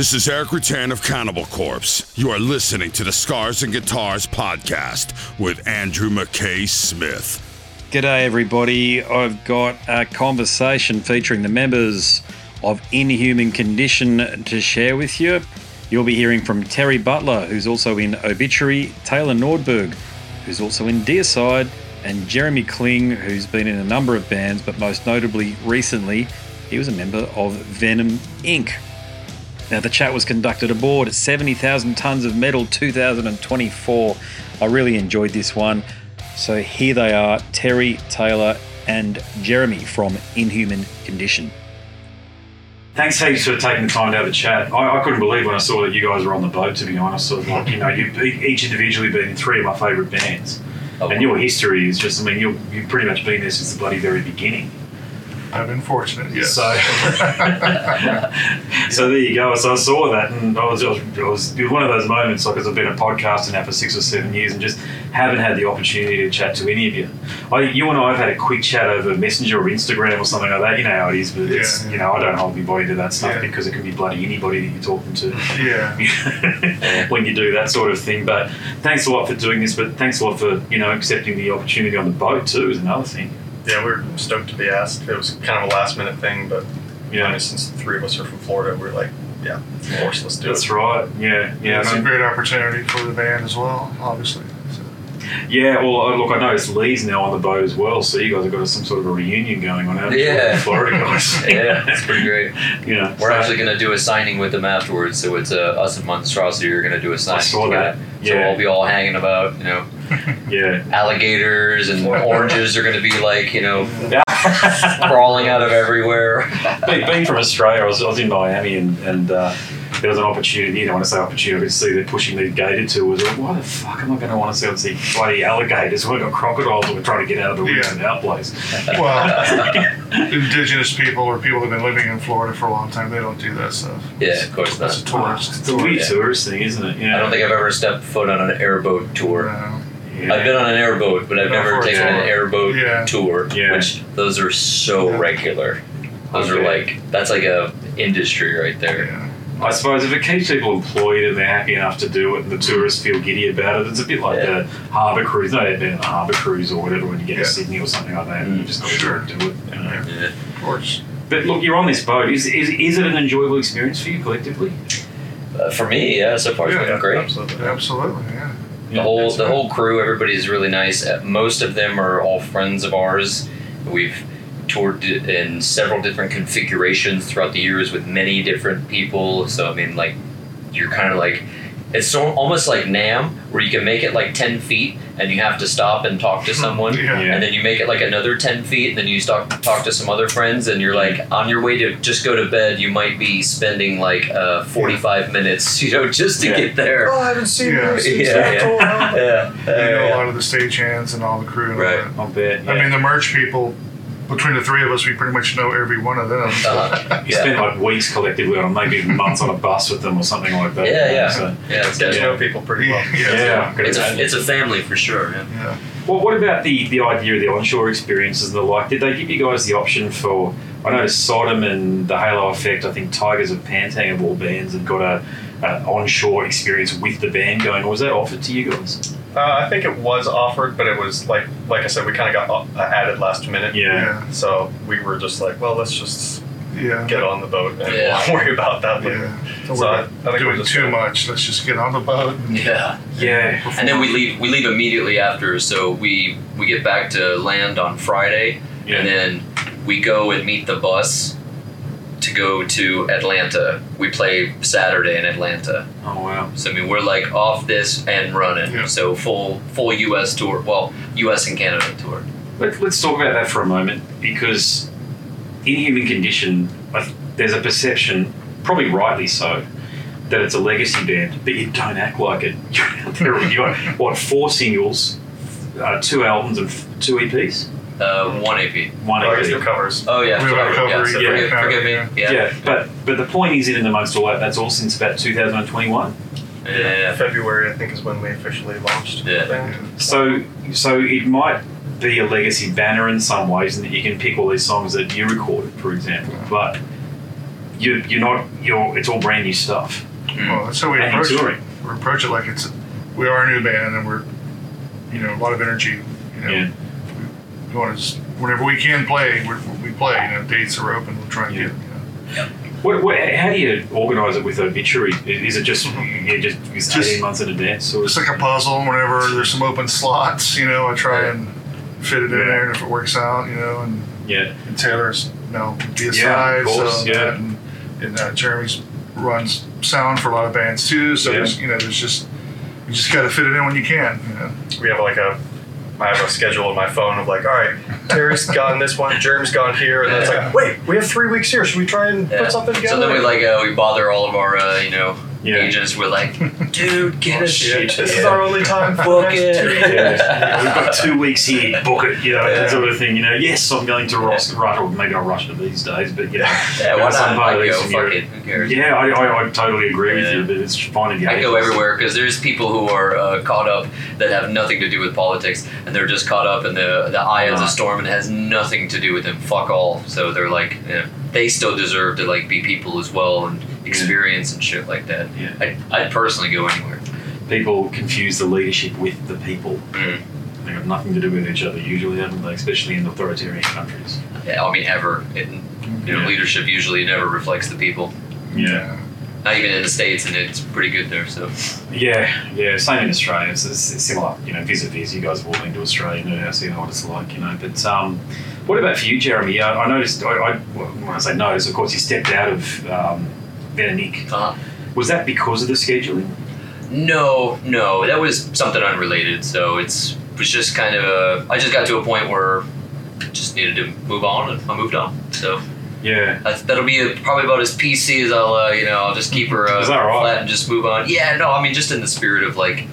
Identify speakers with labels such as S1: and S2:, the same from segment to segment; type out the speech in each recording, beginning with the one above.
S1: This is Erik Rutan of Cannibal Corpse. You are listening to the Scars and Guitars podcast with Andrew McKay Smith.
S2: G'day, everybody. I've got a conversation featuring the members of Inhuman Condition to share with you. You'll be hearing from Terry Butler, who's also in Obituary, Taylor Nordberg, who's also in Deicide, and Jeramie Kling, who's been in a number of bands, but most notably recently, he was a member of Venom Inc. Now, the chat was conducted aboard 70,000 Tons of Metal 2024. I really enjoyed this one. So here they are Terry, Taylor, and Jeramie from Inhuman Condition. Thanks heaps for taking the time to have a chat. I, I, couldn't believe when I saw that you guys were on the boat, to be honest. Sort of like, you know, you've each individually been in three of my favourite bands. Oh, and your history is just, I mean, you you've pretty much been there since the bloody very beginning.
S3: I've been fortunate, yes.
S2: So, so there you go. So I saw that, and I was, I was, was, it was one of those moments, like, because I've been a podcaster now for six or seven years, and just haven't had the opportunity to chat to any of you. I, you and I have had a quick chat over Messenger or Instagram or something like that. You know how it is, but it's yeah. you know I don't hold my body to that stuff yeah. because it can be bloody anybody that you're talking to.
S3: Yeah.
S2: when you do that sort of thing. But thanks a lot for doing this. But thanks a lot for you know accepting the opportunity on the boat too. Is another thing
S4: yeah, we are stoked to be asked. It was kind of a last minute thing, but yeah, since the three of us are from Florida, we're like, yeah, of course, let's do
S2: That's it. That's right. Yeah, yeah.
S3: It's a great opportunity for the band as well, obviously. So.
S2: Yeah, well, uh, look, I noticed Lee's now on the boat as well, so you guys have got some sort of a reunion going on out
S5: yeah.
S2: in Florida, guys.
S5: yeah, it's pretty great.
S2: Yeah,
S5: we're so, actually going to do a signing with them afterwards. So it's uh, us and Monstrosity are going to do a signing. I
S2: saw
S5: together.
S2: that. Yeah.
S5: So we'll be all hanging about, you know.
S2: yeah.
S5: Alligators and oranges are going to be like, you know, crawling out of everywhere.
S2: Being from Australia, I was, I was in Miami and, and uh, there was an opportunity, you know, when I say opportunity, to see they're pushing these gated tours. Like, why the fuck am I going to want to see, see bloody alligators? We've got crocodiles and we're trying to get out of the woods yeah. in our place.
S3: Well, indigenous people or people that have been living in Florida for a long time, they don't do that stuff.
S5: Yeah, of course
S3: That's
S5: not.
S3: a tourist.
S2: It's a weird yeah. tourist thing, isn't it?
S5: Yeah. I don't think I've ever stepped foot on an airboat tour. No. Yeah. I've been on an airboat, but I've never taken an airboat yeah. tour.
S2: Yeah.
S5: Which those are so regular. Those okay. are like that's like a industry right there.
S2: I suppose if it keeps people employed and they're happy enough to do it, and the tourists feel giddy about it, it's a bit like yeah. a harbour cruise. No, they've been a harbour cruise or whatever when you get yeah. to Sydney or something like that, and you just got to sure. do it. You know?
S5: Yeah, of
S3: course.
S2: But look, you're on this boat. Is, is, is it an enjoyable experience for you collectively?
S5: Uh, for me, yeah, so far it's been great.
S3: Absolutely, absolutely, yeah.
S5: The whole the whole crew, everybody's really nice. Uh, most of them are all friends of ours. We've toured in several different configurations throughout the years with many different people. So I mean, like you're kind of like it's so almost like Nam, where you can make it like ten feet and you have to stop and talk to someone,
S3: yeah.
S5: and then you make it like another ten feet, and then you start talk to some other friends, and you're like on your way to just go to bed, you might be spending like uh, forty five minutes, you know, just to
S3: yeah.
S5: get there.
S3: Oh, I haven't seen
S5: yeah.
S3: this.
S5: Yeah, yeah. yeah.
S3: You know, a lot of the stagehands and all the crew. And
S5: right.
S3: All
S2: that. bet.
S3: I mean, the merch people between the three of us, we pretty much know every one of them.
S5: So. Uh,
S2: you yeah. spend like weeks collectively on maybe months on a bus with them or something like that.
S5: Yeah, yeah.
S2: So,
S5: yeah, it's
S4: get to know people pretty well.
S3: Yeah,
S2: yeah.
S5: It's, a, it's a family for sure. Yeah.
S3: yeah.
S2: Well, what about the, the idea of the onshore experiences and the like? Did they give you guys the option for? I know Sodom and the Halo Effect. I think Tygers of Pan Tang of all bands have got a, a onshore experience with the band going. Was that offered to you guys?
S4: Uh, I think it was offered, but it was like like I said, we kind of got uh, added last minute.
S2: Yeah.
S4: So we were just like, well, let's just
S3: yeah.
S4: get on the boat and
S5: yeah.
S4: we'll worry about that
S3: later. Yeah. So, so I, I think doing too much. Let's just get on the boat.
S5: And yeah.
S2: Yeah.
S5: And then we leave. We leave immediately after. So we we get back to land on Friday,
S2: yeah.
S5: and then we go and meet the bus to go to Atlanta. We play Saturday in Atlanta.
S2: Oh wow!
S5: So I mean, we're like off this and running.
S3: Yeah.
S5: So full full U.S. tour. Well, U.S. and Canada tour.
S2: Let, let's talk about that for a moment because Inhuman Condition, there's a perception, probably rightly so, that it's a legacy band, but you don't act like it. You're out there. You got what four singles, uh, two albums, and f- two EPs.
S5: Uh, one AP.
S2: One
S4: oh,
S2: EP.
S4: covers.
S5: Oh yeah,
S3: we
S5: cover,
S3: cover,
S5: yeah, so
S3: yeah,
S5: forgive, forgive me. Yeah.
S2: yeah, but but the point is, in and amongst all that, that's all since about 2021.
S5: Yeah.
S4: February, I think, is when we officially launched.
S5: Yeah.
S2: So so it might be a legacy banner in some ways, and that you can pick all these songs that you recorded, for example. But you you're not you're it's all brand new stuff.
S3: Well, that's how we
S2: And
S3: approach it. We approach it like it's we are a new band and we're you know a lot of energy. You know,
S2: Yeah.
S3: We want to just whenever we can play, we we play. You know, dates are open. We'll try and
S2: Yeah.
S3: get. You know,
S2: What, what, how do you organise it with Obituary? Is it just yeah, just, it's
S3: Just-
S2: eighteen months in advance, or
S3: it's like a puzzle. Whenever there's some open slots, you know, I try and fit it in
S2: Yeah.
S3: there, and if it works out, you know, and,
S2: yeah,
S3: and Taylor's you know be a
S2: Yeah,
S3: side,
S2: of course,
S3: so
S2: yeah.
S3: and, and uh, Jeramie's runs sound for a lot of bands too. So
S2: Yeah.
S3: there's you know there's just you just got to fit it in when you can. You know.
S4: we have like a I have a schedule on my phone of like, all right, Terry's gone this one, Jeramie's gone here, and then it's like, wait, we have three weeks here. Should we try and
S5: Yeah.
S4: put something together?
S5: So then we like uh, we bother all of our uh, you know
S2: Yeah.
S5: agents. We're like, dude, get
S4: Oh,
S5: us
S4: shit, this is our only time for
S5: Book it.
S2: yeah, yeah, we've got two weeks here, book it, you know,
S5: Yeah.
S2: that sort of thing. You know, yes, I'm going to Ross, right, or maybe not Russia these days, but you know,
S5: Yeah, why
S2: some
S5: not?
S2: part
S5: I go.
S2: Eastern
S5: Fuck
S2: Europe.
S5: it. Who cares?
S2: Yeah, I, I, I totally agree with you, but it's finding the
S5: I go everywhere because there's people who are uh, caught up that have nothing to do with politics, and they're just caught up in the the eye of the storm and it has nothing to do with them. Fuck all. So they're like, yeah, they still deserve to like be people as well and experience and shit like that.
S2: Yeah.
S5: I I'd personally go anywhere.
S2: People confuse the leadership with the people.
S5: Mm.
S2: They have nothing to do with each other usually, haven't they? Especially in authoritarian countries.
S5: Yeah, I mean, ever. It, you know,
S2: Yeah.
S5: leadership usually never reflects the people.
S2: Yeah.
S5: Not even in the states, and it's pretty good there. So
S2: Yeah, yeah, same in Australia. It's, it's similar, you know, vis-a-vis. You guys have all been to Australia, you know, know what it's like, you know. But um, what about for you, Jeramie? Uh, I noticed, I, I, when I say noticed, of course, you stepped out of um, Veronique.
S5: uh,
S2: Was that because of the scheduling?
S5: no, no, that was something unrelated. So it's it was just kind of a. I just got to a point where I just needed to move on, and I moved on. So
S2: Yeah.
S5: that's, that'll be probably about as PC as I'll. Uh, you know, I'll just keep her uh,
S2: Is right?
S5: flat and just move on. Yeah, no, I mean just in the spirit of like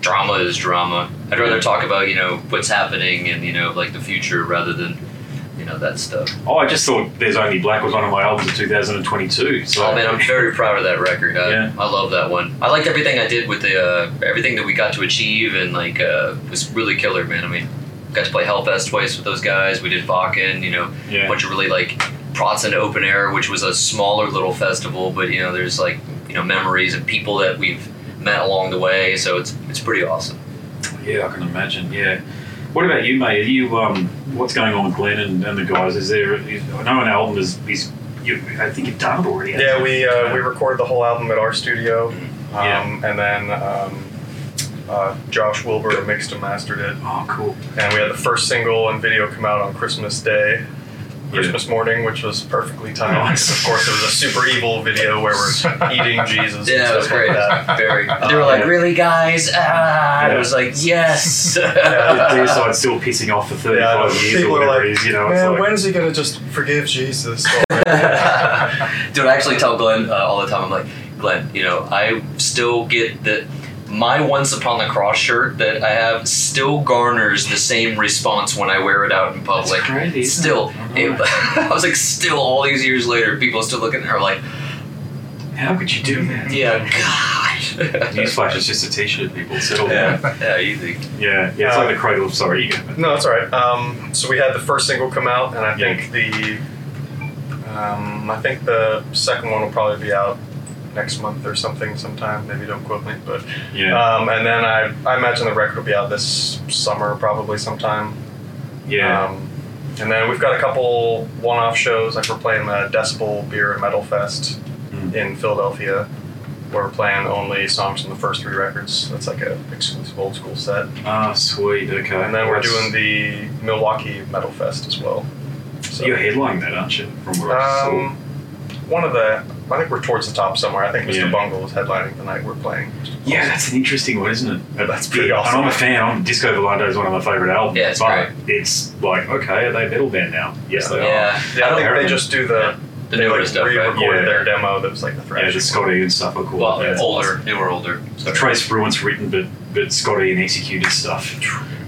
S5: drama is drama. I'd rather talk about you know what's happening and you know like the future rather than you know that stuff.
S2: Oh, I just thought There's Only Black was one of my albums of 2022. So
S5: Oh man, I'm very proud of that record. I,
S2: Yeah.
S5: I love that one. I liked everything I did with the uh, everything that we got to achieve, and like uh, was really killer, man. I mean, got to play Hellfest twice with those guys. We did Wacken, you know, a bunch of really like Protestant Open Air, which was a smaller little festival, but you know, there's like you know memories and people that we've met along the way. So it's it's pretty awesome.
S2: Yeah, I can imagine. Yeah. What about you, mate? Are you um, what's going on with Glen and, and the guys? Is there? Is, I know an album is. is you, I think you've done it already.
S4: Yeah,
S2: you?
S4: we uh, we recorded the whole album at our studio, um,
S2: Yeah.
S4: and then um, uh, Josh Wilbur mixed and mastered it,
S2: Oh, cool.
S4: and we had the first single and video come out on Christmas Day.
S2: Yeah.
S4: Christmas morning, which was perfectly timed.
S2: Nice.
S4: Of course, it was a super evil video where we're eating Jesus.
S5: Yeah,
S4: and
S5: it was
S4: stuff like
S5: great.
S4: that.
S5: Very.
S2: Uh,
S5: They were like, "Really, guys?" Ah,
S2: Yeah.
S5: it was like, "Yes."
S2: Deicide's still pissing off for 35
S4: Yeah,
S2: years or
S4: people are
S2: whatever
S4: like,
S2: it is, you know.
S4: Man,
S2: like,
S4: when's he gonna just forgive Jesus?
S5: Dude, I actually tell Glen uh, all the time. I'm like, Glen, you know, I still get that my Once Upon the Cross shirt that I have still garners the same response when I wear it out in public.
S2: That's crazy, isn't
S5: Still,
S2: it?
S5: it- I was like, still all these years later, people still looking at her like,
S2: How could you do that?
S5: yeah, God.
S2: Newsflash is just a t-shirt, people. Settle
S5: yeah,
S2: down.
S5: yeah, easy.
S2: Yeah, yeah, it's like the cradle of sorry. You go.
S4: No, that's all right. Um, so we had the first single come out, and I
S2: Yeah.
S4: think the um, I think the second one will probably be out next month or something, sometime. Maybe don't quote me, but
S2: Yeah,
S4: um, and then I I imagine the record will be out this summer, probably sometime.
S2: yeah.
S4: Um, and then we've got a couple one-off shows, like we're playing the Decibel Beer and Metal Fest
S2: Mm.
S4: in Philadelphia, where we're playing only songs from the first three records. That's like a exclusive old school set.
S2: Ah, sweet. Okay.
S4: And then we're
S2: That's-
S4: doing the Milwaukee Metal Fest as well. So,
S2: You're headlining that, aren't you? From what I saw.
S4: One of the, I think we're towards the top somewhere. I think Mr.
S2: Yeah.
S4: Bungle is headlining the night we're playing.
S2: Yeah, that's an interesting one, isn't it?
S4: That's pretty
S2: Yeah,
S4: awesome.
S2: And I'm a fan. I'm Disco Volante is one of my favorite albums.
S5: Yeah, it's
S2: but it's like, okay, are they a metal band now? Yes, they are.
S5: Yeah,
S4: Yeah, I
S5: don't-
S4: think they just do the,
S5: the
S4: they
S5: newer
S4: like
S5: stuff, right?
S4: re-recorded
S2: Yeah.
S4: their demo that was like the
S2: Yeah,
S4: thrash.
S2: the Scotty and stuff are cool.
S5: Well,
S2: yeah.
S5: older, newer, older.
S2: The Trey Spruance written, but but Scotty and executed stuff.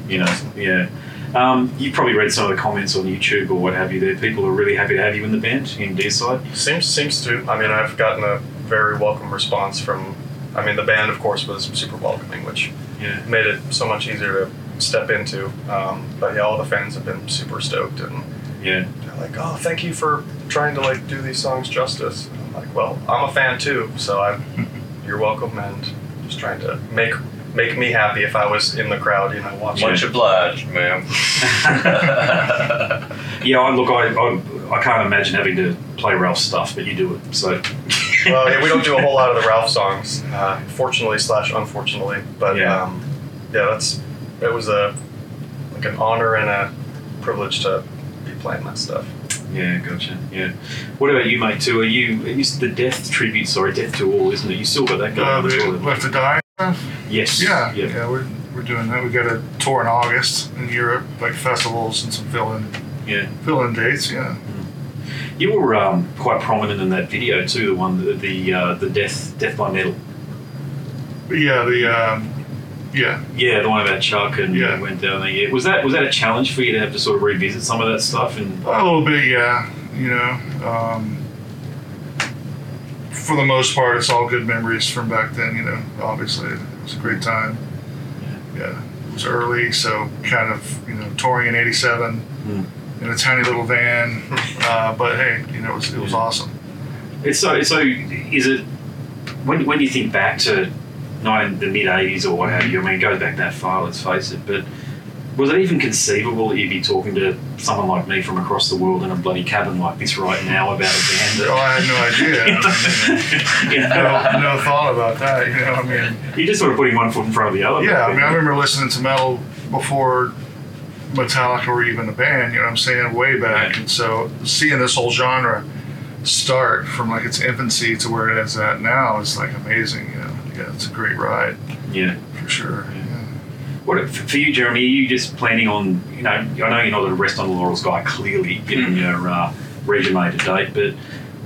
S2: You know, yeah. Um, you've probably read some of the comments on YouTube or what have you. There, people are really happy to have you in the band in Deicide.
S4: Seems seems to. I mean, I've gotten a very welcome response from. I mean, the band, of course, was super welcoming, which
S2: Yeah,
S4: made it so much easier to step into. Um, but yeah, all the fans have been super stoked, and
S2: yeah.
S4: they're like, "Oh, thank you for trying to like do these songs justice." And I'm like, "Well, I'm a fan too, so I'm. you're welcome." And just trying to make make me happy if I was in the crowd, you know, watching.
S5: Much obliged, man.
S2: Yeah, I, look, I, I I can't imagine having to play Ralph's stuff, but you do it. So
S4: well, yeah, we don't do a whole lot of the Ralph songs, uh, fortunately slash unfortunately. But
S2: Yeah.
S4: um, yeah, that's it was a like an honor and a privilege to be playing that stuff.
S2: yeah, gotcha. Yeah. What about you, mate? Too? Are you? It's the Death tribute, sorry, Death to All, isn't it? You still got that
S3: Uh,
S2: going?
S3: the
S2: on,
S3: Left to Die stuff?
S2: yes.
S3: Yeah,
S2: Yeah.
S3: yeah, we're, we're doing that. We got a tour in August in Europe, like festivals and some fill-in
S2: Yeah.
S3: fill-in dates. Yeah,
S2: You were um, quite prominent in that video too. The one, the the, uh, the death death by metal.
S3: yeah, the um, yeah,
S2: Yeah, the one about Chuck and
S3: Yeah.
S2: went down there. Yeah. Was that was that a challenge for you to have to sort of revisit some of that stuff? And
S3: a little bit. Yeah, you know. Um, for the most part, it's all good memories from back then. You know, obviously it was a great time. Yeah, it was early, so kind of you know touring in '87 in a tiny little van. Uh, but hey, you know, it was, it was awesome.
S2: it's so so. Is it when when you think back to nine the mid '80s or what have you? I mean, it goes back that far. Let's face it. But was it even conceivable that you'd be talking to someone like me from across the world in a bloody cabin like this right now about a band?
S3: Oh,
S2: That,
S3: I had no idea. I
S2: you know,
S3: no, no thought about that. You know, I mean,
S2: you're just sort of putting one foot in front of the other.
S3: yeah, I mean, I remember listening to metal before Metallica were even a band. You know, what I'm saying way back, and so seeing this whole genre start from like its infancy to where it is at now is like amazing. You know, yeah, it's a great ride
S2: yeah.
S3: for sure. Yeah.
S2: What for you, Jeramie? Are you just planning on? You know, I know you're not a rest on the laurels guy. Clearly, given your uh, resume to date, but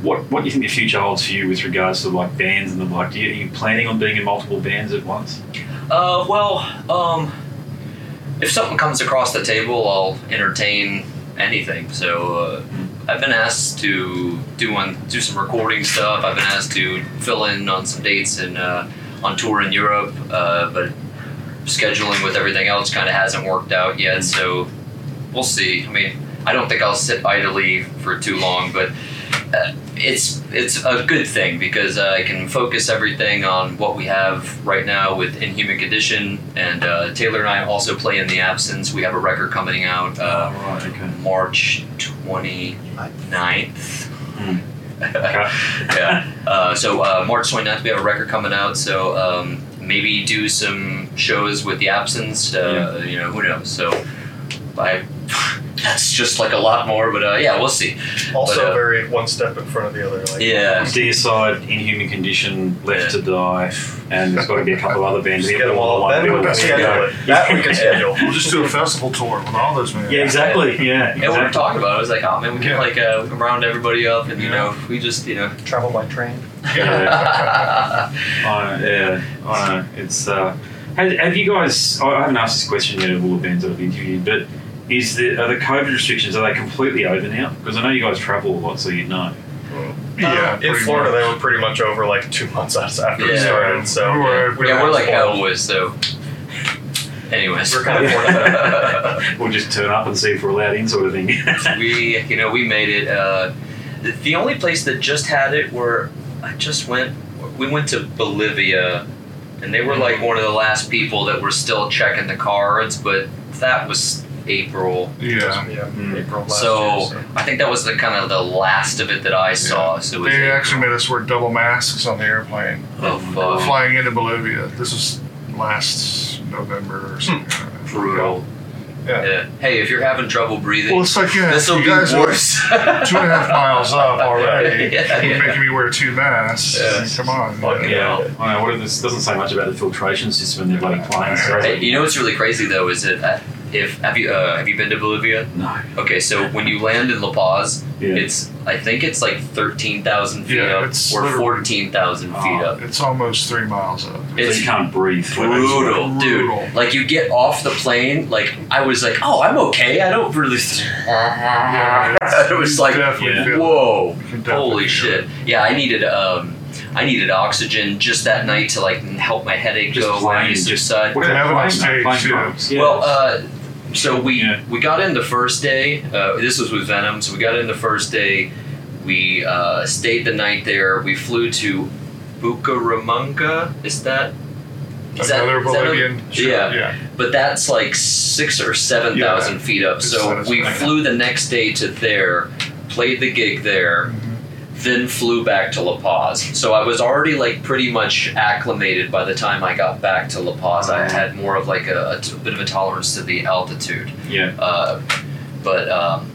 S2: what what do you think the future holds for you with regards to like bands and the like? Do you, are you planning on being in multiple bands at once?
S5: Uh, well, um, if something comes across the table, I'll entertain anything. So uh, I've been asked to do one, do some recording stuff. I've been asked to fill in on some dates and uh, on tour in Europe, uh, but scheduling with everything else kind of hasn't worked out yet. So we'll see. I mean, I don't think I'll sit idly for too long, but uh, it's it's a good thing because uh, I can focus everything on what we have right now with Inhuman Condition, and uh, Taylor and I also play in the Absence. We have a record coming out uh,
S2: right. Okay.
S5: March 29th.
S2: Hmm. Okay.
S5: yeah. Uh, so uh, March 29th, we have a record coming out. So um, maybe do some shows with the Absence. Uh, You know, who knows? So I. That's just like a lot more, but uh, yeah, we'll see.
S4: Also,
S5: But, uh,
S4: very one step in front of the other. Like,
S5: Yeah.
S2: Deicide, Inhuman Condition, Left to Die, and there's got to be a couple of other bands.
S4: Just get
S2: here
S4: them
S2: that
S4: all.
S2: want
S4: we can schedule. That we can schedule.
S3: We'll just do a festival tour with all those bands.
S2: Yeah, exactly. Yeah,
S5: Yeah, we were talking about it. I was like, oh man, we can
S3: Yeah.
S5: like uh, we can round everybody up, and you
S3: Yeah.
S5: know, we just you know.
S4: Travel by train.
S2: I know, yeah, I know. It's uh, have, have you guys? I haven't asked this question yet of all the bands I've interviewed, but is the are the COVID restrictions are they completely over now? Because I know you guys travel a lot, so you know.
S3: yeah.
S4: in Florida,
S3: much.
S4: they were pretty much over like two months after we
S5: Yeah.
S4: started. So
S3: We're-
S4: we
S5: yeah, we're like
S4: spoiled.
S5: cowboys, so. Anyways,
S4: We're kind of.
S2: We'll just turn up and see if we're allowed in, sort of thing.
S5: we you know we made it. Uh, the, the only place that just had it where I just went, we went to Bolivia, and they were like one of the last people that were still checking the cards, but that was April.
S3: Yeah.
S4: yeah,
S2: Mm.
S4: April last
S5: So,
S4: year. So.
S5: I think that was the kind of the last of it that I saw. So it was
S3: They
S5: April.
S3: actually made us wear double masks on the airplane.
S5: Oh, fuck.
S3: flying into Bolivia. This was last November or something.
S5: brutal.
S4: Yeah.
S5: Yeah. Hey, if you're having trouble breathing,
S3: Well, it's like yeah,
S5: this will
S3: you
S5: be
S3: guys are
S5: worse.
S3: two and a half miles up already.
S5: Yeah,
S3: You're
S5: yeah.
S3: making me wear two masks.
S5: Yeah.
S3: Come on.
S4: Fucking
S3: yeah.
S2: yeah, I know. What if this doesn't say much about the filtration system in their bloody planes.
S5: Hey, you know what's really crazy though is that uh, if have you uh, have you been to Bolivia?
S2: no.
S5: Okay, so when you land in La Paz,
S2: Yeah.
S5: it's I think it's like thirteen thousand feet
S3: Yeah,
S5: up
S3: it's
S5: or fourteen thousand feet
S2: Oh,
S5: up.
S3: It's almost three miles up.
S2: So
S5: It's
S2: you can't breathe.
S5: brutal,
S3: Brutal.
S5: dude. Like you get off the plane, like I was like, oh, I'm okay. I don't really.
S3: Yeah,
S5: it was like,
S3: definitely
S2: yeah.
S3: feel it.
S5: whoa,
S3: You can definitely
S5: holy shit.
S3: it.
S5: Yeah, I needed um, I needed oxygen just that night to like help my headache
S2: Just
S5: go away
S2: plain,
S5: and
S2: just-
S5: subside.
S2: What
S3: They
S2: about
S3: have it on
S2: planes, mate?
S3: stage,
S2: Plane
S3: too.
S2: drugs, yeah.
S5: Well, uh, so we
S2: Yeah.
S5: we got in the first day. Uh, this was with Venom. So we got in the first day. We uh, stayed the night there. We flew to Bucaramanga. Is that? is that-
S3: Another
S5: is that a-
S3: Bolivian. sure,
S5: yeah.
S3: yeah.
S5: but that's like six or seven thousand
S3: Yeah.
S5: feet up. So we flew the next day to there, played the gig there,
S3: Mm-hmm.
S5: Then flew back to La Paz. So I was already like pretty much acclimated by the time I got back to La Paz. I had more of like a, a t- bit of a tolerance to the altitude.
S2: Yeah.
S5: Uh, but um,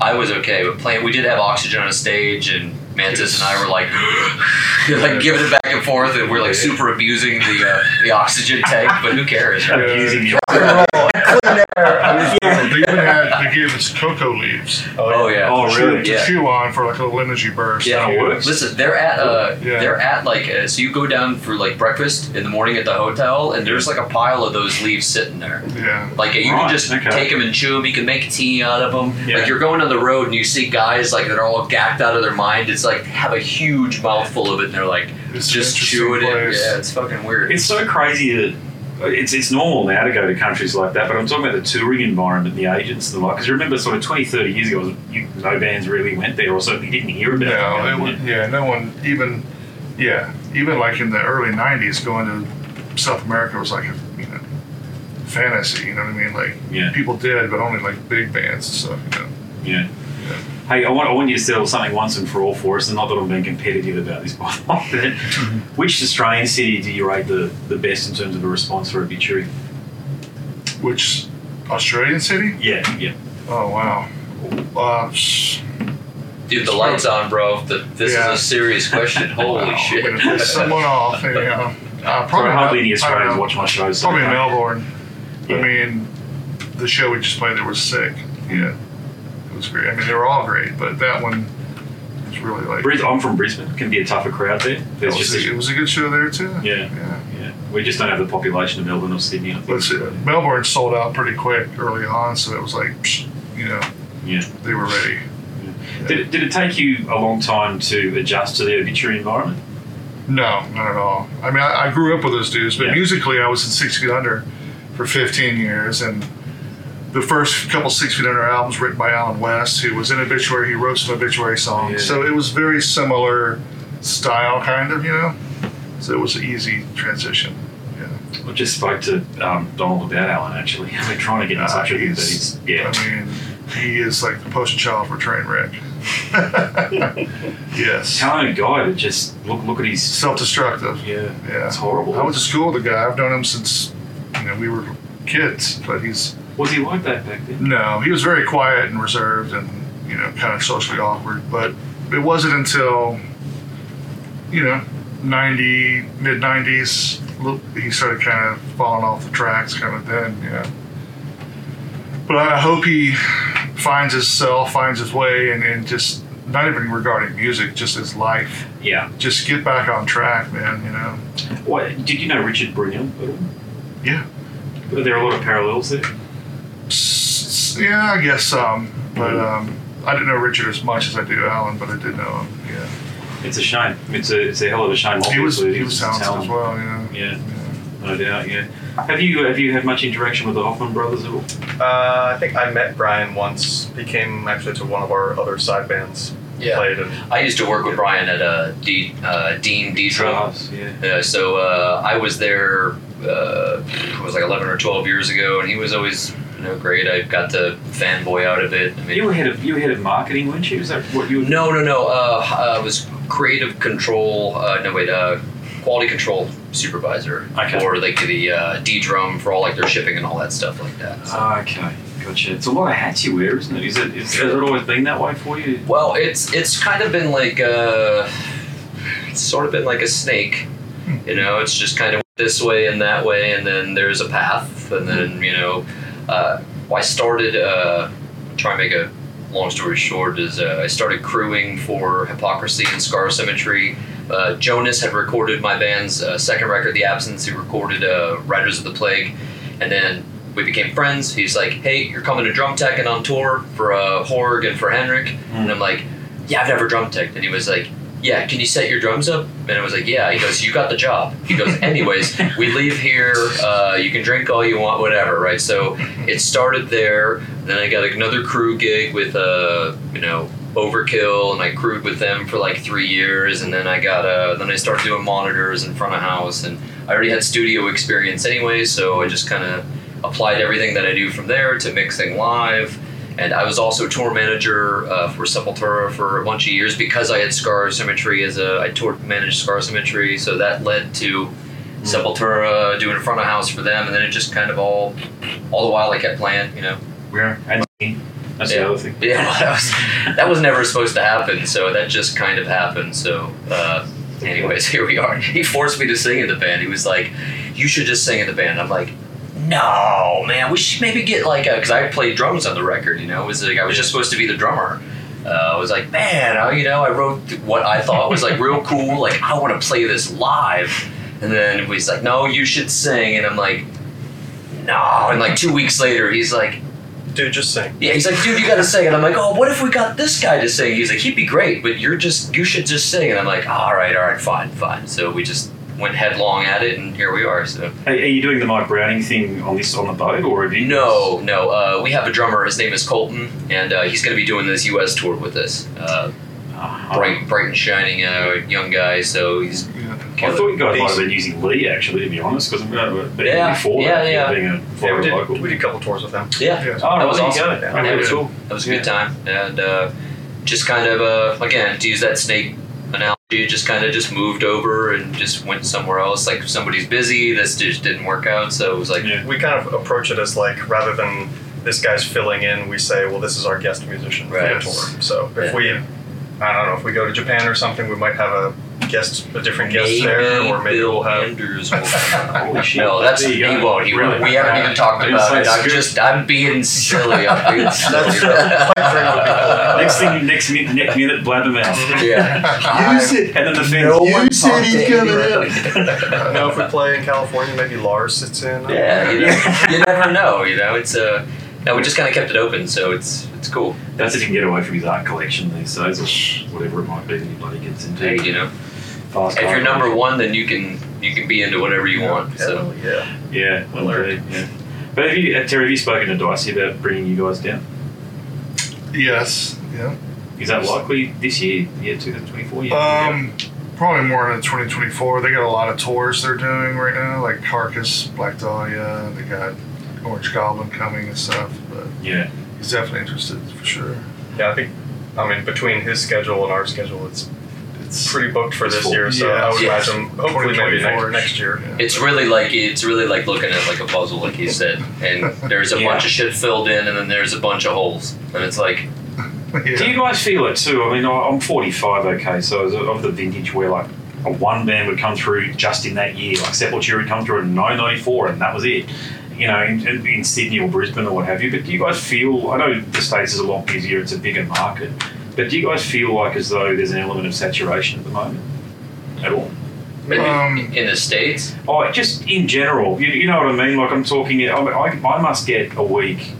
S5: I was okay with playing. We did have oxygen on a stage, and Mantas and I were like, like giving it back and forth, and we're like super abusing the uh, the oxygen tank. But who cares, right?
S3: Yeah.
S2: Using the
S3: They even had they gave us cocoa leaves
S5: Oh yeah.
S2: Oh,
S3: to chew-
S2: really?
S3: to
S5: Yeah.
S3: chew on for like a little energy burst.
S5: Yeah, listen, they're at uh,
S3: Yeah.
S5: they're at like uh, so you go down for like breakfast in the morning at the hotel, and there's like a pile of those leaves sitting there.
S3: Yeah.
S5: Like you
S2: Right,
S5: can just
S2: okay.
S5: take them and chew them. You can make tea out of them.
S2: Yeah.
S5: Like you're going on the road and you see guys like that are all gacked out of their mind. It's like have a huge mouthful of it and they're like
S3: It's
S5: just
S3: interesting
S5: chewing it.
S3: place.
S5: Yeah, it's fucking weird.
S2: It's so crazy that uh, it's it's normal now to go to countries like that, but I'm talking about the touring environment, the agents and the like. Because you remember, sort of 20, 30 years ago, you, no bands really went there, or certainly didn't hear about
S3: No,
S2: them.
S3: it would, yeah, no one even, yeah, even like in the early '90s, going to South America was like a you know fantasy. You know what I mean? Like
S2: Yeah.
S3: people did, but only like big bands and stuff. You know.
S2: Yeah. Hey, I want, I want you to settle something once and for all for us, and not that I'm being competitive about this, by the way, but which Australian city do you rate the, the best in terms of a response for a Obituary?
S3: Which Australian city?
S2: Yeah, yeah.
S3: Oh wow. Uh, sh-
S5: Dude, the lights on, bro. The, this
S3: Yeah.
S5: is a serious question. Holy
S3: wow,
S5: shit.
S3: I'm gonna piss someone off. You know. Uh,
S2: Probably
S3: probably
S2: hardly
S3: Mel-
S2: any
S3: I
S2: Australians watch my shows. so
S3: Probably
S2: they don't.
S3: Melbourne.
S2: Yeah.
S3: I mean, the show we just played there was sick. Yeah, it was great. I mean, they were all great, but that one was really like.
S2: Bris- I'm from Brisbane. Can be a tougher crowd there.
S3: It
S2: There's
S3: was,
S2: just
S3: a, it was a good show there too.
S2: Yeah.
S3: yeah.
S2: yeah. We just don't have the population of Melbourne or Sydney. I think.
S3: See, Melbourne sold out pretty quick early on, so it was like, psh, you know,
S2: Yeah.
S3: they were ready.
S2: Did it, did it take you a long time to adjust to the Obituary environment?
S3: No, not at all. I mean, I, I grew up with those dudes, but
S2: Yeah.
S3: musically, I was in Six Feet Under for 15 years, and the first couple Six Feet Under albums written by Allen West, who was in Obituary. He wrote some Obituary songs,
S2: Yeah.
S3: so it was very similar style, kind of, you know. So it was an easy transition. Yeah.
S2: I just spoke to um, Donald about Allen actually. I've been trying to get in
S3: Ah,
S2: touch with him, but
S3: he's-
S2: yeah.
S3: I mean, he is like the poster child for Trainwreck. yes.
S2: Talented guy, but just look look at his
S3: Self-destructive.
S2: yeah.
S3: Yeah.
S2: It's horrible.
S3: I went to school with the guy. I've known him since you know we were kids, but he's
S2: Was he like that back then?
S3: no, he was very quiet and reserved and you know kind of socially awkward. But it wasn't until you know ninety mid nineties he started kind of falling off the tracks, kind of then, yeah. But I hope he finds himself, finds his way, and, and just not even regarding music, just his life.
S2: Yeah.
S3: Just get back on track, man. You know.
S2: What did you know Richard all?
S3: Yeah.
S2: Are there a lot of parallels there?
S3: S- Yeah, I guess some. But um, I didn't know Richard as much as I do Allen, but I did know him. Yeah,
S2: It's a shame. It's a it's a hell of a shame.
S3: he was
S2: obviously.
S3: he was
S2: It's
S3: talented
S2: talent.
S3: as well. Yeah.
S2: Yeah, no doubt. Yeah. Have you have you had much interaction with the Hoffman brothers at all?
S4: Uh, I think I met Brian once. He came actually to one of our other side bands.
S5: Yeah.
S4: Played and
S5: I used to work with Brian at uh, D, uh, Dean ddrum.
S2: Yeah.
S5: Uh, so uh, I was there. Uh, it was like eleven or twelve years ago, and he was always know great. I got the fanboy out of it. I mean,
S2: You were head of you were head of marketing, weren't you? Is that what you? Were?
S5: no, no, no. Uh, I was creative control. Uh, no, wait. Uh, quality control supervisor
S2: Okay.
S5: for like the uh, ddrum for all like their shipping and all that stuff like that. So.
S2: Ah, okay, gotcha. It's a lot of hats you wear, isn't it? Is it? Is, has it always been that way for you?
S5: Well, it's it's kind of been like uh, it's sort of been like a snake. You know, it's just kind of this way and that way, and then there's a path, and then you know, uh, I started. Uh, try and make a long story short is uh, I started crewing for Hypocrisy and Scar Symmetry. Uh, Jonas had recorded my band's uh, second record, The Absence. He recorded uh, Riders of the Plague, and then we became friends. He's like, "Hey, you're coming to drum tech and on tour for uh, Horgh and for Henrik," and I'm like, "Yeah, I've never drum teched." And he was like, yeah, can you set your drums up? And I was like, yeah. He goes, you got the job. He goes, anyways, we leave here. Uh, you can drink all you want, whatever, right? So it started there. Then I got another crew gig with, uh, you know, Overkill, and I crewed with them for like three years. And then I got, uh, then I started doing monitors in front of house, and I already had studio experience anyway, so I just kind of applied everything that I do from there to mixing live. And I was also tour manager uh, for Sepultura for a bunch of years because I had Scar Symmetry as a I tour managed Scar Symmetry, so that led to Sepultura doing a front of house for them, and then it just kind of all all the while I kept playing, you know.
S2: Yeah. And that's
S5: Yeah.
S2: the other thing.
S5: Yeah, well, that was that was never supposed to happen, so that just kind of happened. So, uh, anyways, here we are. He forced me to sing in the band. He was like, "You should just sing in the band." I'm like, "No, man, we should maybe get like a because I played drums on the record. You know, it was like I was just supposed to be the drummer." Uh, I was like, man, I, you know, I wrote what I thought was like real cool. Like, I want to play this live. And then he's like, no, you should sing. And I'm like, no. And like two weeks later, he's like,
S4: Dude, just sing.
S5: yeah, he's like, dude, you gotta sing. And I'm like, oh, what if we got this guy to sing? He's like, he'd be great, but you're just, you should just sing. And I'm like, all right, all right, fine, fine. So we just went headlong at it, and here we are. So
S2: Are, are you doing the Mike Browning thing on this on the boat, or have you?
S5: no, no, uh, we have a drummer. His name is Colton, and uh, he's gonna be doing this U.S. tour with us. Uh,
S2: Uh,
S5: bright, bright and shining uh, young guy. So he's
S3: Yeah.
S2: I thought you guys might have been using Lee actually, to be honest, because but
S5: Yeah,
S2: before
S5: yeah,
S2: that,
S5: yeah.
S2: being a
S4: Yeah,
S2: Florida
S4: we did,
S2: local.
S4: we did a couple tours with them.
S5: yeah.
S3: Yeah.
S2: Oh,
S5: That was awesome.
S2: You go.
S4: Yeah.
S2: Okay,
S5: Yeah.
S2: cool.
S5: That was a good time, and uh, just kind of uh, again to use that snake analogy, just kind of just moved over and just went somewhere else. Like if somebody's busy, this just didn't work out, so it was like,
S2: Yeah.
S4: We kind of approach it as like rather than this guy's filling in, we say, well, this is our guest musician for
S5: Right.
S4: the tour. So if
S5: Yeah.
S4: we, I don't know, if we go to Japan or something, we might have a guest, a different guest
S5: maybe
S4: there, or maybe
S5: Bill
S4: we'll have.
S5: Anders will come.
S2: Holy shit.
S5: No, that's
S2: There
S5: he
S2: you
S5: won't. He won't.
S2: Really?
S5: We haven't even talked
S2: I
S5: about
S2: say
S5: it. I'm
S2: scoop.
S5: just I'm being silly. I'm being silly.
S2: Next thing, next minute, next minute, blabbermouth.
S5: yeah.
S3: Use it.
S2: And then the fence.
S5: No
S3: You
S5: one
S3: said
S5: talked
S3: he's
S5: to
S3: coming
S5: anybody.
S4: I know if we play in California, maybe Lars sits in.
S5: Yeah, you, know, you never know. You know, it's uh, no, we just kind of kept it open, so it's it's cool.
S2: That's if you can get away from his art collection these days, or whatever it might be that he bloody gets into.
S5: Hey, you know,
S2: Fast
S5: if you're number one, then you can you can be into whatever you want. So
S4: yeah.
S2: Yeah, well,
S4: Alert.
S2: indeed, yeah. But have you, uh, Terry, have you spoken to Dicey about bringing you guys down?
S3: Yes. Yeah.
S2: Is that likely this year? Yeah, 2024? Yeah.
S3: Um, probably more in 2024. They got a lot of tours they're doing right now, like Carcass, Black Dahlia. They got Orange Goblin coming and stuff. But
S2: yeah.
S3: he's definitely interested for sure.
S4: Yeah, I think, I mean, between his schedule and our schedule, it's
S3: It's
S4: pretty booked for this
S2: full.
S4: year. So
S3: Yeah.
S4: I would
S5: Yeah.
S4: imagine, hopefully, maybe
S3: 2024
S4: next, next year.
S3: Yeah.
S5: it's really like it's really like looking at like a puzzle, like he said. And there's a
S2: Yeah.
S5: bunch of shit filled in, and then there's a bunch of holes, and it's like
S3: yeah.
S2: Do you guys feel it too? I mean, I- I'm 45, okay, so I was of the vintage where like a one band would come through just in that year, like Sepultura would come through in 1994, and that was it. You know, in, in, in Sydney or Brisbane or what have you. But do you guys feel? I know the states is a lot busier; it's a bigger market. But do you guys feel like as though there's an element of saturation at the moment? At all?
S5: maybe
S3: Um,
S5: in the states.
S2: Oh, just in general, you, you know what I mean? Like I'm talking, I, I, I must get a week.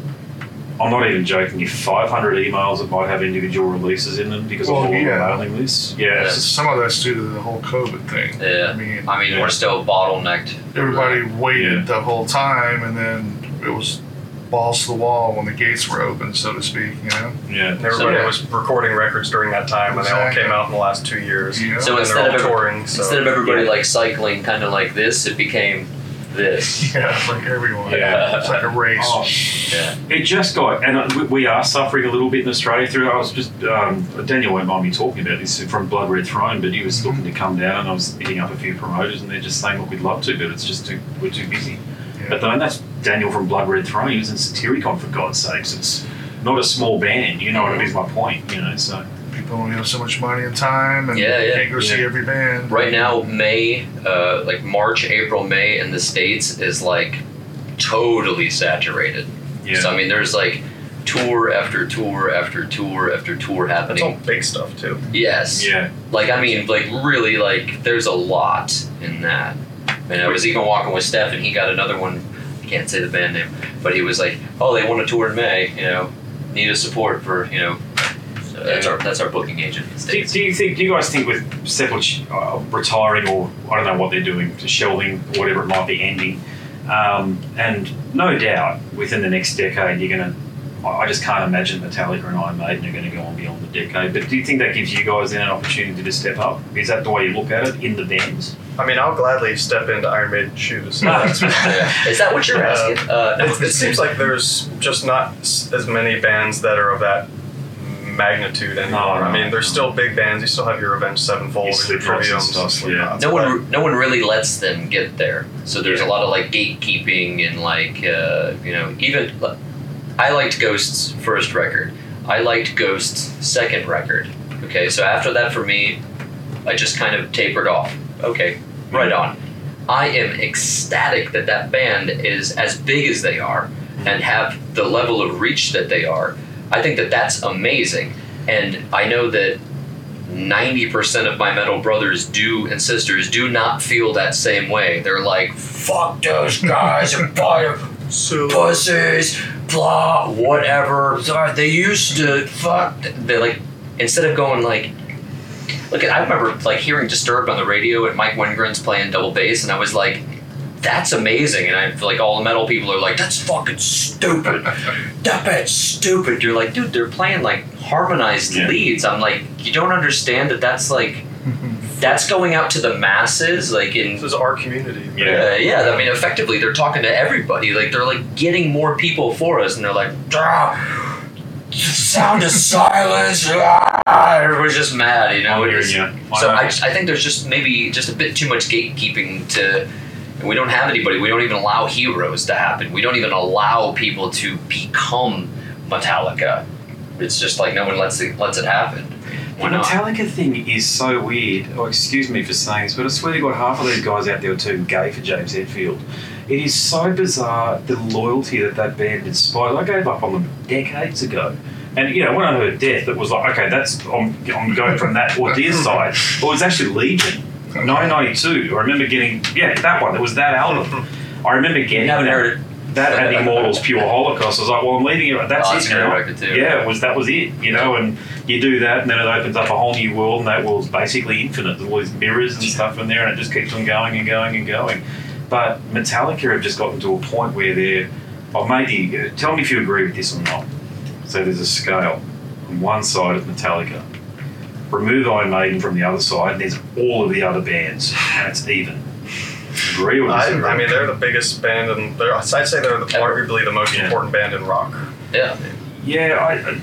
S2: I'm not even joking. You 500 emails that might have individual releases in them because
S3: Well,
S2: of all
S3: yeah.
S2: the mailing lists. Yeah, it's just-
S3: Some of that's due to the whole COVID thing.
S5: Yeah.
S3: I mean,
S5: I mean,
S2: Yeah.
S5: we're still bottlenecked.
S3: everybody waited
S2: Yeah.
S3: the whole time, and then it was balls to the wall when the gates were open, so to speak. You know.
S2: yeah.
S4: And everybody
S5: So-
S4: was recording records during that time, and they all came out in the last two years.
S3: Yeah.
S5: So
S4: and
S5: instead
S4: they're
S5: of
S4: all
S5: every-
S4: touring, so
S5: Instead of everybody
S2: Yeah.
S5: like cycling kind of like this, it became this.
S3: Yeah, it's like everyone.
S2: Yeah.
S3: It's like a race.
S2: Oh,
S5: Yeah.
S2: It just got, and uh, we- we are suffering a little bit in Australia through. I was just um, Daniel won't mind me talking about this from Blood Red Throne, but he was looking to come down, and I was hitting up a few promoters, and they're just saying, "Look, we'd love to, but it's just too we're too busy."
S3: Yeah.
S2: But then that's Daniel from Blood Red Throne. He was in Satyricon for God's sakes. It's not a small band. You know what I mean? Is my point. You know, so
S3: People only have so much money and time, and
S5: Yeah, yeah.
S3: can't go see every band.
S5: Right now, May, uh, like March, April, May in the states is like totally saturated.
S2: yeah.
S5: So I mean, there's like tour after tour after tour after tour
S4: it's all
S5: happening.
S4: big stuff too.
S5: Yes.
S2: yeah.
S5: Like I mean, like really, like there's a lot in that. And I was even walking with Steph, and he got another one. Can't say the band name, but he was like, "Oh, they want a tour in May. You know, need a support for you know." So That's our that's our booking agent.
S2: Do, do you think? Do you guys think with Sepulch uh, retiring, or I don't know what they're doing, to shelving, whatever it might be, ending, um, and no doubt within the next decade, you're going to. I just can't imagine Metallica and Iron Maiden are going to go on beyond the decade. But do you think that gives you guys then an opportunity to step up? Is that the way you look at it in the bands?
S4: I mean, I'll gladly step into Iron Maiden's shoes.
S2: No.
S5: Is that what you're asking? Uh, no.
S4: it, it seems like there's just not as many bands that are of that magnitude anymore.
S2: No, no,
S4: I mean, there's
S2: no.
S4: still big bands. You still have your Avenged Sevenfold,
S2: Your
S4: and your
S2: and
S4: Triviums,
S2: stuff,
S4: Slipknots,
S5: no one no one really lets them get there. So there's
S2: Yeah.
S5: a lot of like gatekeeping and like uh, you know even I liked Ghost's first record. I liked Ghost's second record. Okay, so after that for me, I just kind of tapered off. Okay, right on. I am ecstatic that that band is as big as they are and have the level of reach that they are. I think that that's amazing. And I know that 90% of my metal brothers do and sisters do not feel that same way. They're like, fuck those guys and fire pussies, blah, whatever. Sorry, uh, They used to fuck. They're like, instead of going like, look, I remember like hearing Disturbed on the radio and Mike Wengren's playing double bass, and I was like, that's amazing. And I feel like all the metal people are like, that's fucking stupid. That band's stupid. You're like, dude, they're playing like harmonized
S2: Yeah.
S5: leads. I'm like, you don't understand that that's like, that's going out to the masses, like in
S4: This is our community.
S2: Yeah.
S5: uh, yeah, I mean, effectively, they're talking to everybody. Like, they're like getting more people for us, and they're like, sound of silence. Ah, everybody's just mad, you know.
S2: I'm you. I
S5: So. I, just, I think there's just maybe just a bit too much gatekeeping to. We don't have anybody. We don't even allow heroes to happen. We don't even allow people to become Metallica. It's just like no one lets it lets it happen. Why
S2: The
S5: not?
S2: Metallica thing is so weird. Oh, excuse me for saying this, but I swear to God, half of those guys out there are too gay for James Hetfield. It is so bizarre the loyalty that that band inspired. I gave up on them decades ago. And, you know, when I heard Death, it was like, okay, that's, I'm, I'm going from that or Dear side. Well, it was actually Legion, 1992. I remember getting, yeah, that one. It was that album. I remember getting
S5: You haven't
S2: that.
S5: heard it.
S2: That and Immortal's Pure Holocaust. I was like, well, I'm leaving it. That's
S5: Oh,
S2: it
S5: that's
S2: now.
S5: too.
S2: Yeah, it was that was it, you know. And you do that, and then it opens up a whole new world, and that world's basically infinite. There's all these mirrors and stuff in there, and it just keeps on going and going and going. But Metallica have just gotten to a point where they're. Oh, maybe uh, tell me if you agree with this or not. So there's a scale on one side of Metallica. Remove Iron Maiden from the other side, and there's all of the other bands, and it's even. Agree or
S4: I,
S2: disagree?
S4: I mean, they're the biggest band, and I'd say they're the, arguably the most
S2: Yeah.
S4: important band in rock.
S5: Yeah.
S2: Yeah, I, I,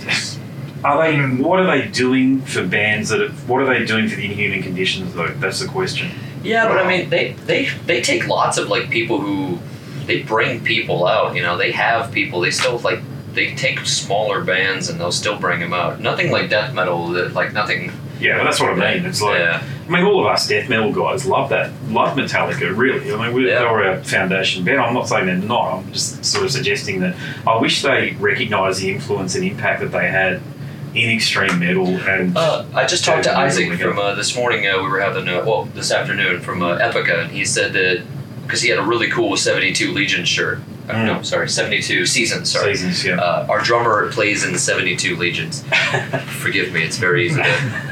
S2: are they? What are they doing for bands that? Are, what are they doing for the inhuman conditions? Though that's the question.
S5: Yeah, but I mean, they they they take lots of like people who they bring people out. You know, they have people. They still like they take smaller bands and they'll still bring them out. Nothing like death metal. That like nothing.
S2: Yeah, but that's what I mean. It's like
S5: yeah,
S2: I mean, all of us death metal guys love that, love Metallica. Really, I mean, we,
S5: Yeah.
S2: they're our foundation band. I'm not saying they're not. I'm just sort of suggesting that I wish they recognised the influence and impact that they had in extreme metal and.
S5: Uh, I just talked to Isaac
S2: we
S5: from uh, this morning. Uh, we were having uh, well this afternoon from uh, Epica, and he said that because he had a really cool '72 Legion shirt. Uh,
S2: Mm.
S5: No, sorry, '72 season. Sorry.
S2: Seasons, yeah.
S5: Uh, our drummer plays in the 72 Legions. Forgive me, it's very easy to.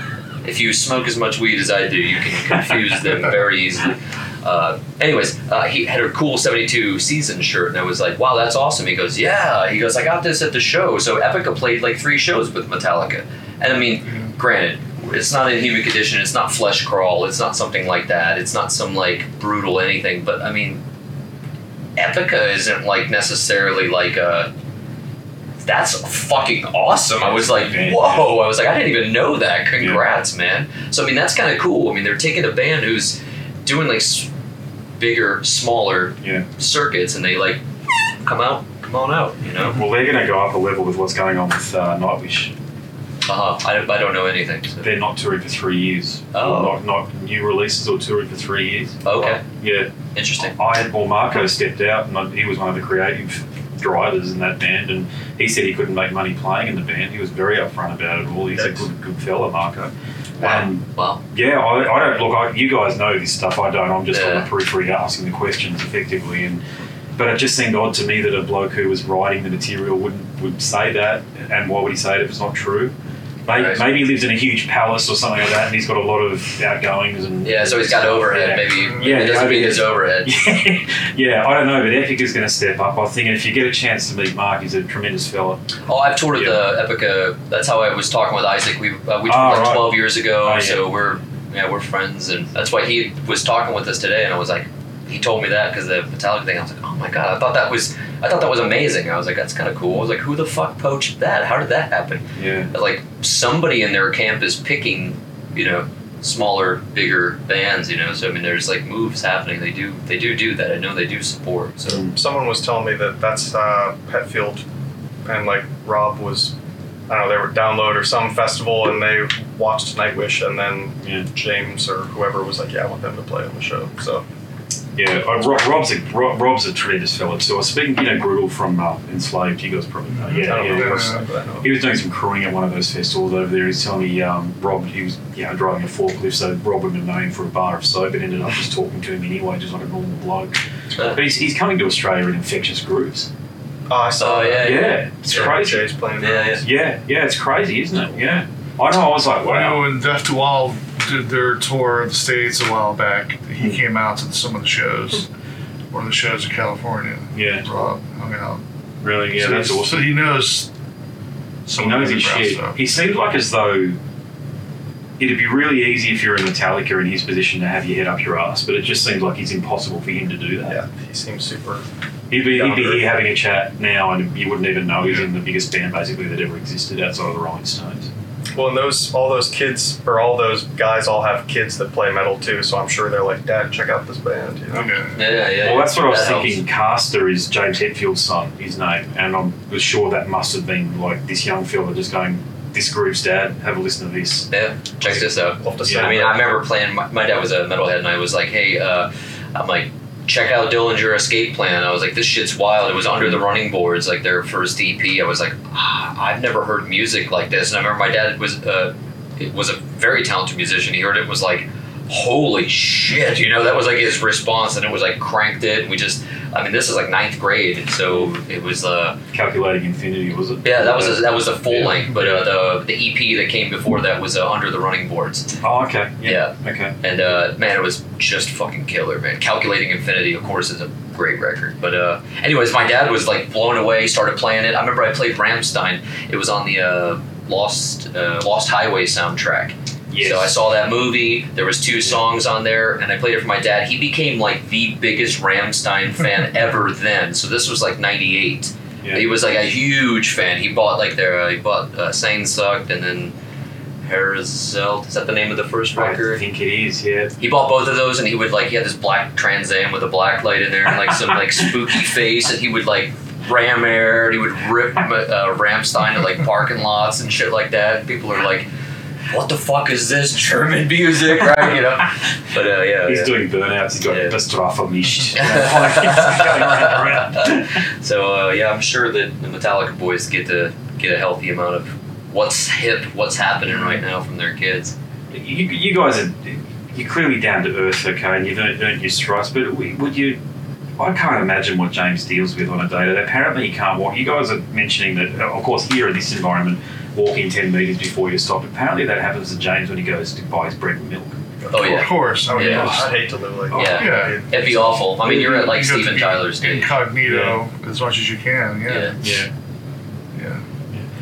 S5: If you smoke as much weed as I do, you can confuse them very easily. Uh, anyways, uh, he had a cool 72 season shirt, and I was like, wow, that's awesome. He goes, yeah. He goes, I got this at the show. So Epica played like three shows with Metallica. And I mean, granted, it's not Inhuman Condition, it's not Fleshcrawl, it's not something like that, it's not some like brutal anything, but I mean, Epica isn't like necessarily like a. That's fucking awesome. I was like, whoa. I was like, I didn't even know that. Congrats, man. So, I mean, that's kind of cool. I mean, they're taking a band who's doing like s- bigger, smaller
S2: yeah.
S5: circuits and they like come out, come on out, you know?
S2: Well, they're going to go up a level with what's going on with uh, Nightwish.
S5: Uh huh. I, don't- I don't know anything. so-
S2: They're not touring for three years.
S5: Oh.
S2: Not, not new releases or touring for three years.
S5: Okay.
S2: Yeah.
S5: Interesting.
S2: I had Paul Marko stepped out, and I- he was one of the creative drivers in that band, and he said he couldn't make money playing in the band. He was very upfront about it all. He's a good, good fella, Marko.
S5: Wow.
S2: Um,
S5: Wow.
S2: yeah, I, I don't look. I, you guys know this stuff. I don't. I'm just on the periphery asking the questions effectively, and but it just seemed odd to me that a bloke who was writing the material wouldn't would say that. And why would he say it if it's not true? Maybe,
S5: Right.
S2: maybe he lives in a huge palace or something like that, and he's got a lot of outgoings and
S5: Yeah, so he's got overhead.
S2: Yeah.
S5: Maybe
S2: Yeah,
S5: it doesn't mean his overhead.
S2: yeah, I don't know, but Epic is going to step up. I think if you get a chance to meet Mark, he's a tremendous fella.
S5: Oh, I've toured at
S2: Yeah.
S5: the Epica. That's how I was talking with Isaac. We uh, we toured
S2: Oh,
S5: like
S2: right.
S5: 12 years ago,
S2: Oh, yeah.
S5: so we're yeah we're friends, and that's why he was talking with us today, and I was like, he told me that because the Metallica thing. I was like, oh my god, I thought that was I thought that was amazing. I was like, that's kind of cool. I was like, who the fuck poached that? How did that happen?
S2: Yeah.
S5: Like somebody in their camp is picking, you know, smaller, bigger bands. You know, so I mean, there's like moves happening. They do they do do that. I know they do support. So
S4: Someone was telling me that that's uh, Hetfield, and like Rob was, I don't know, they were download or some festival, and they watched Nightwish, and then
S2: Yeah.
S4: James or whoever was like, "Yeah, I want them to play on the show." So
S2: Yeah, uh, Rob, Rob's a Rob, Rob's a tremendous fella too. I was speaking, you know, Grutle from uh, Enslaved. You guys probably know.
S4: I
S2: Yeah, yeah.
S4: know
S2: yeah.
S4: the person, but
S2: He was doing some crewing at one of those festivals over there. He's telling me um, Rob, he was you know driving a forklift, so Rob wouldn't have known him for a bar of soap, but ended up just talking to him anyway, just like a normal bloke. But he's, he's coming to Australia in Infectious Grooves.
S4: Oh, I saw.
S5: Oh,
S4: that.
S5: yeah,
S2: Yeah, it's
S4: Yeah,
S2: crazy.
S4: Jay's playing.
S5: Yeah,
S4: drums.
S2: Yeah, yeah, it's crazy, isn't it? Yeah, I know. I was like,
S3: I know
S2: wow.
S3: when Death to All did their tour of the States a while back,
S2: Hmm.
S3: he came out to some of the shows, one of the shows in California.
S2: Yeah,
S3: Rob hung out.
S2: really. Yeah,
S3: so,
S2: that's
S3: so
S2: awesome.
S3: he knows some
S2: He knows his shit.
S3: stuff.
S2: He seemed like as though it'd be really easy if you're in Metallica in his position to have your head up your ass, but it just seems like it's impossible for him to do that.
S4: Yeah, he seems super.
S2: He'd be, he'd be here having a chat now, and you wouldn't even know he's
S3: Yeah.
S2: in the biggest band basically that ever existed outside of the Rolling Stones.
S4: Well, and those all those kids or all those guys all have kids that play metal too, so I'm sure they're like, "Dad, check out this band." You know?
S3: Okay.
S5: yeah, yeah.
S2: Well, that's what I was
S5: that helps.
S2: thinking. Castor is James Hetfield's son, his name, and I was sure that must have been like this young fella just going, "This grooves, Dad. Have a listen to this."
S5: Yeah, check this out.
S4: We'll have to
S2: Yeah.
S5: I mean. I remember playing. My, my dad was a metalhead, and I was like, "Hey, uh, I'm like, check out Dillinger Escape Plan." I was like, "This shit's wild." It was under the running boards, like their first EP. I was like, ah, "I've never heard music like this." And I remember my dad was uh, was a very talented musician. He heard it was like, "Holy shit!" You know, that was like his response, and it was like cranked it. We just, I mean, this is like ninth grade, so it was. Uh,
S2: Calculating Infinity, was it?
S5: yeah, that was a, that was a full
S2: Yeah.
S5: length, but uh, the the EP that came before that was uh, under the running boards.
S2: Oh, okay. Yeah. Okay.
S5: And uh, man, it was just fucking killer, man. Calculating Infinity, of course, is a great record. But uh, anyways, my dad was like blown away. Started playing it. I remember I played Rammstein. It was on the uh, Lost uh, Lost Highway soundtrack.
S2: Yes.
S5: So I saw that movie. There was two songs on there, and I played it for my dad. He became like the biggest Rammstein fan ever then. So this was like '98.
S2: Yeah.
S5: He was like a huge fan. He bought like their uh, he bought uh, Sehnsucht and then Herzeleid. Is that the name of the first record?
S2: I think it is. Yeah.
S5: He bought both of those, and he would like he had this black Trans Am with a black light in there and like some like spooky face, and he would like ram air, and he would rip uh, Rammstein to like parking lots and shit like that. People are like, "What the fuck is this German music?" Right? You know. But uh, yeah,
S2: He's
S5: yeah.
S2: doing burnouts. He's got
S5: Yeah.
S2: Bestrafe Mich. going around and around.
S5: So uh, yeah, I'm sure that the Metallica boys get to get a healthy amount of what's hip, what's happening right now from their kids.
S2: You, you guys are you're clearly down to earth, okay, and you've earned, earned your stripes. But would you? I can't imagine what James deals with on a day to day. Apparently, he can't walk. You guys are mentioning that, of course, here in this environment, walking ten meters before you stop. Apparently, that happens to James when he goes to buy his bread and milk.
S5: Oh yeah, Of
S3: course. I mean,
S5: Yeah.
S4: I'd hate to live like
S3: Oh,
S4: that.
S5: Yeah. it'd be awful. I mean, you're at like
S3: you have
S5: Steven Tyler's stage.
S3: Incognito as much as you can. Yeah.
S5: Yeah.
S2: Yeah.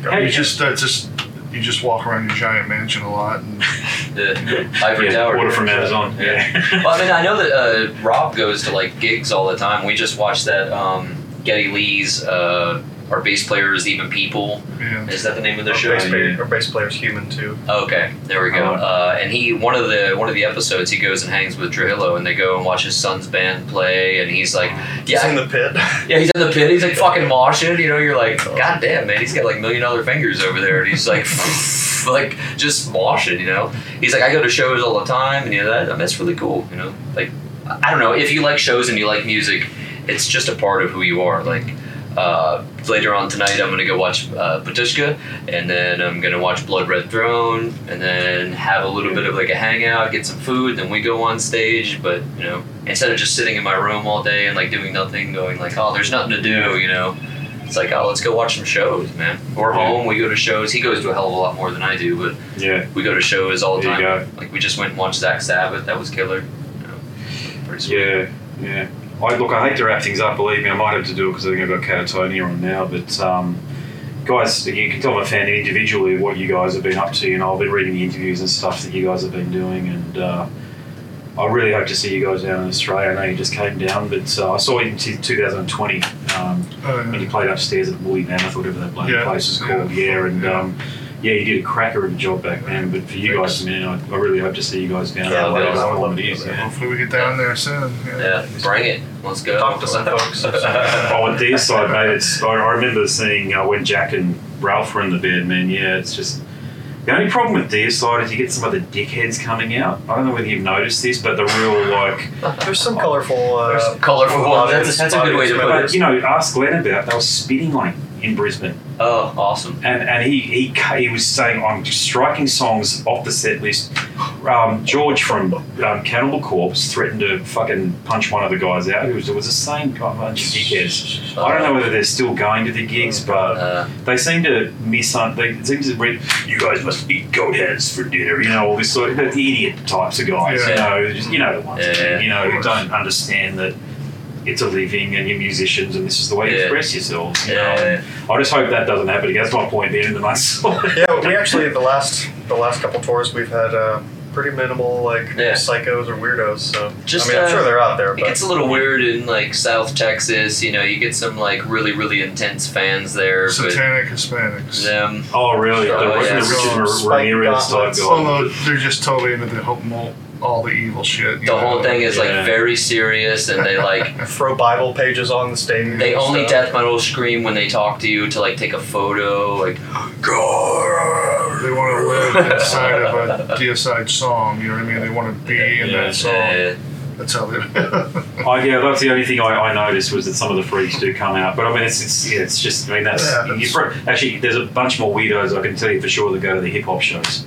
S3: Yeah.
S2: Hey,
S3: You just uh, just you just walk around your giant mansion a lot and
S5: The Ivory
S2: yeah,
S5: Tower.
S2: order from Amazon. Yeah.
S5: Well, I mean, I know that uh, Rob goes to like gigs all the time. We just watched that um, Geddy Lee's uh, "Our Bass Player Is Even People."
S3: yeah.
S5: Is that the name of the
S4: Our
S5: show?
S4: bass,
S2: Yeah.
S4: player, our bass player's human too.
S5: Okay, there we go.
S2: Oh.
S5: Uh, and he one of the one of the episodes he goes and hangs with Trujillo, and they go and watch his son's band play, and he's like, yeah, He's
S4: in the pit.
S5: yeah, he's in the pit. He's like fucking moshing. You know, you're like, god damn, man, he's got like million dollar fingers over there, and he's like, like just moshing. You know, he's like, I go to shows all the time, and you know that I mean, that's really cool. You know, like I don't know if you like shows and you like music, it's just a part of who you are. Like. Uh, later on tonight, I'm gonna go watch uh, Batushka, and then I'm gonna watch Blood Red Throne, and then have a little bit of like a hangout, get some food, then we go on stage. But you know, instead of just sitting in my room all day and like doing nothing, going like, oh, there's nothing to do, you know, it's like, oh, let's go watch some shows, man. We're
S2: Yeah.
S5: home. We go to shows. He goes to a hell of a lot more than I do, but
S2: Yeah.
S5: we go to shows all the
S2: There
S5: time. Like we just went and watched Zakk Sabbath. That was killer. You know, pretty sweet.
S2: Yeah, yeah. I look, I hate to wrap things up. Believe me, I might have to do it because I think I've got Katatonia on now. But um, guys, you can tell I'm a fan individually of what you guys have been up to. You know, I've been reading the interviews and stuff that you guys have been doing, and uh, I really hope to see you guys down in Australia. I know you just came down, but uh, I saw you in t- 2020 um, when you played upstairs at Woolly Mammoth, whatever that bloody
S3: Yeah,
S2: place is
S3: yeah,
S2: called. Yeah, and.
S3: yeah.
S2: Um, yeah, you did a cracker of a job back then, but for you guys, man, I, I really hope to see you guys down
S5: Yeah,
S2: there.
S5: well,
S2: whatever
S4: I would
S2: form
S4: love to
S2: is,
S4: go
S2: yeah.
S3: Hopefully we get down there soon.
S5: Yeah, bring it. Let's go.
S4: Talk to some folks.
S2: Oh, at their side, mate, it's, I, I remember seeing uh, when Jack and Ralph were in the bed, man. Yeah, it's just the only problem with their side is you get some of the dickheads coming out. I don't know whether you've noticed this, but the real like,
S4: There's some colorful. Uh,
S5: There's colorful ones. That's, that's a good way to put
S2: but
S5: it.
S2: you know, ask Glen about. They were spitting on him in Brisbane,
S5: Oh, awesome.
S2: and and he he he was saying I'm striking songs off the set list. Um, George from um, Cannibal Corpse threatened to fucking punch one of the guys out. It was, it was the same bunch of dickheads. I don't know whether they're still going to the gigs, but
S5: Uh,
S2: they seem to miss on. They seem to read. You guys must eat goat heads for dinner. You know all this sort of the idiot types of guys. You know, just, you know the ones.
S5: Yeah.
S2: You know who don't understand that it's a living and you're musicians and this is the way you
S5: Yeah.
S2: express yourselves. You know?
S5: yeah.
S2: I just hope that doesn't happen again. That's my point. Being in the nice.
S4: yeah, we actually the last the last couple tours we've had uh, pretty minimal like
S5: Yeah.
S4: psychos or weirdos. So
S5: Just,
S4: I mean, I'm
S5: uh,
S4: sure they're out there,
S5: It
S4: but
S5: gets a little weird in like South Texas. You know, you get some like really, really intense fans there, but
S3: Satanic Hispanics.
S5: them.
S2: Oh really?
S5: Oh,
S2: the,
S5: yeah.
S2: the Richard
S4: Spike
S2: Ramirez type
S4: gauntlets.
S2: guy.
S3: Although they're just totally into the whole, all the evil shit. you
S5: The whole thing is like
S2: Yeah.
S5: very serious, and they like
S4: throw Bible pages on the stage.
S5: they only
S4: stuff.
S5: death metal scream when they talk to you to like take a photo. Like, God.
S3: They want to live inside of a deicide song. You know what I mean? They want to be in
S2: Yeah.
S3: that song. That's how they.
S2: Oh yeah, that's the only thing I, I noticed was that some of the freaks do come out. But I mean, it's it's, yeah, it's just I mean that's
S3: Yeah, that's-
S2: you actually there's a bunch more weirdos I can tell you for sure that go to the hip hop shows.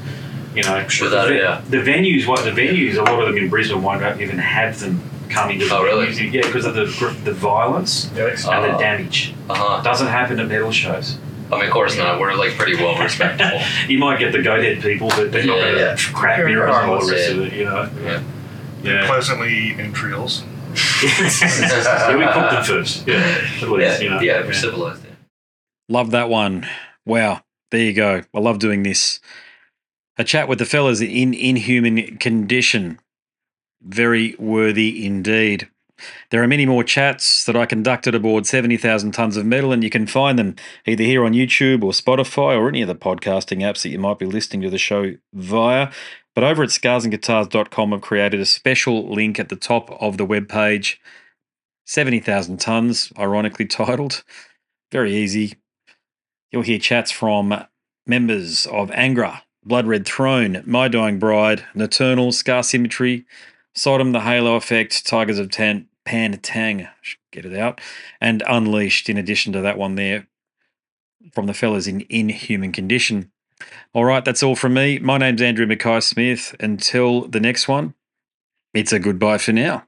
S2: You know,
S5: Without
S2: the,
S5: a doubt.
S2: the venues, what the venues, a lot of them in Brisbane won't even have them come into the
S5: Oh, really?
S2: venues. Yeah, because of the the violence
S4: Yikes.
S2: and the
S5: Oh.
S2: damage.
S5: uh huh.
S2: Doesn't happen at metal shows.
S5: I mean, of course not. We're like pretty well respectable.
S2: You might get the goathead people, but they're not going to
S5: yeah.
S2: crack
S4: You're
S2: mirrors and all the rest
S5: harmless,
S2: of it. You know.
S5: Yeah.
S2: Yeah.
S3: Pleasantly eat entrails.
S2: yeah, we cooked them first. Yeah, at least,
S5: Yeah,
S2: you know.
S5: yeah, we're civilized. Yeah.
S2: Love that one. Wow. There you go. I love doing this. A chat with the fellas in inhuman condition. Very worthy indeed. There are many more chats that I conducted aboard 70,000 Tons of Metal, and you can find them either here on YouTube or Spotify or any of the podcasting apps that you might be listening to the show via. But over at scarsandguitars.com, I've created a special link at the top of the webpage 70,000 Tons, ironically titled. Very easy. You'll hear chats from members of Angra, Blood Red Throne, My Dying Bride, Nocturnal, Scar Symmetry, Sodom, The Halo Effect, Tygers of Tan, Pan Tang, get it out, and Unleashed, in addition to that one there from the fellas in Inhuman Condition. All right, that's all from me. My name's Andrew Mackay Smith. Until the next one, it's a goodbye for now.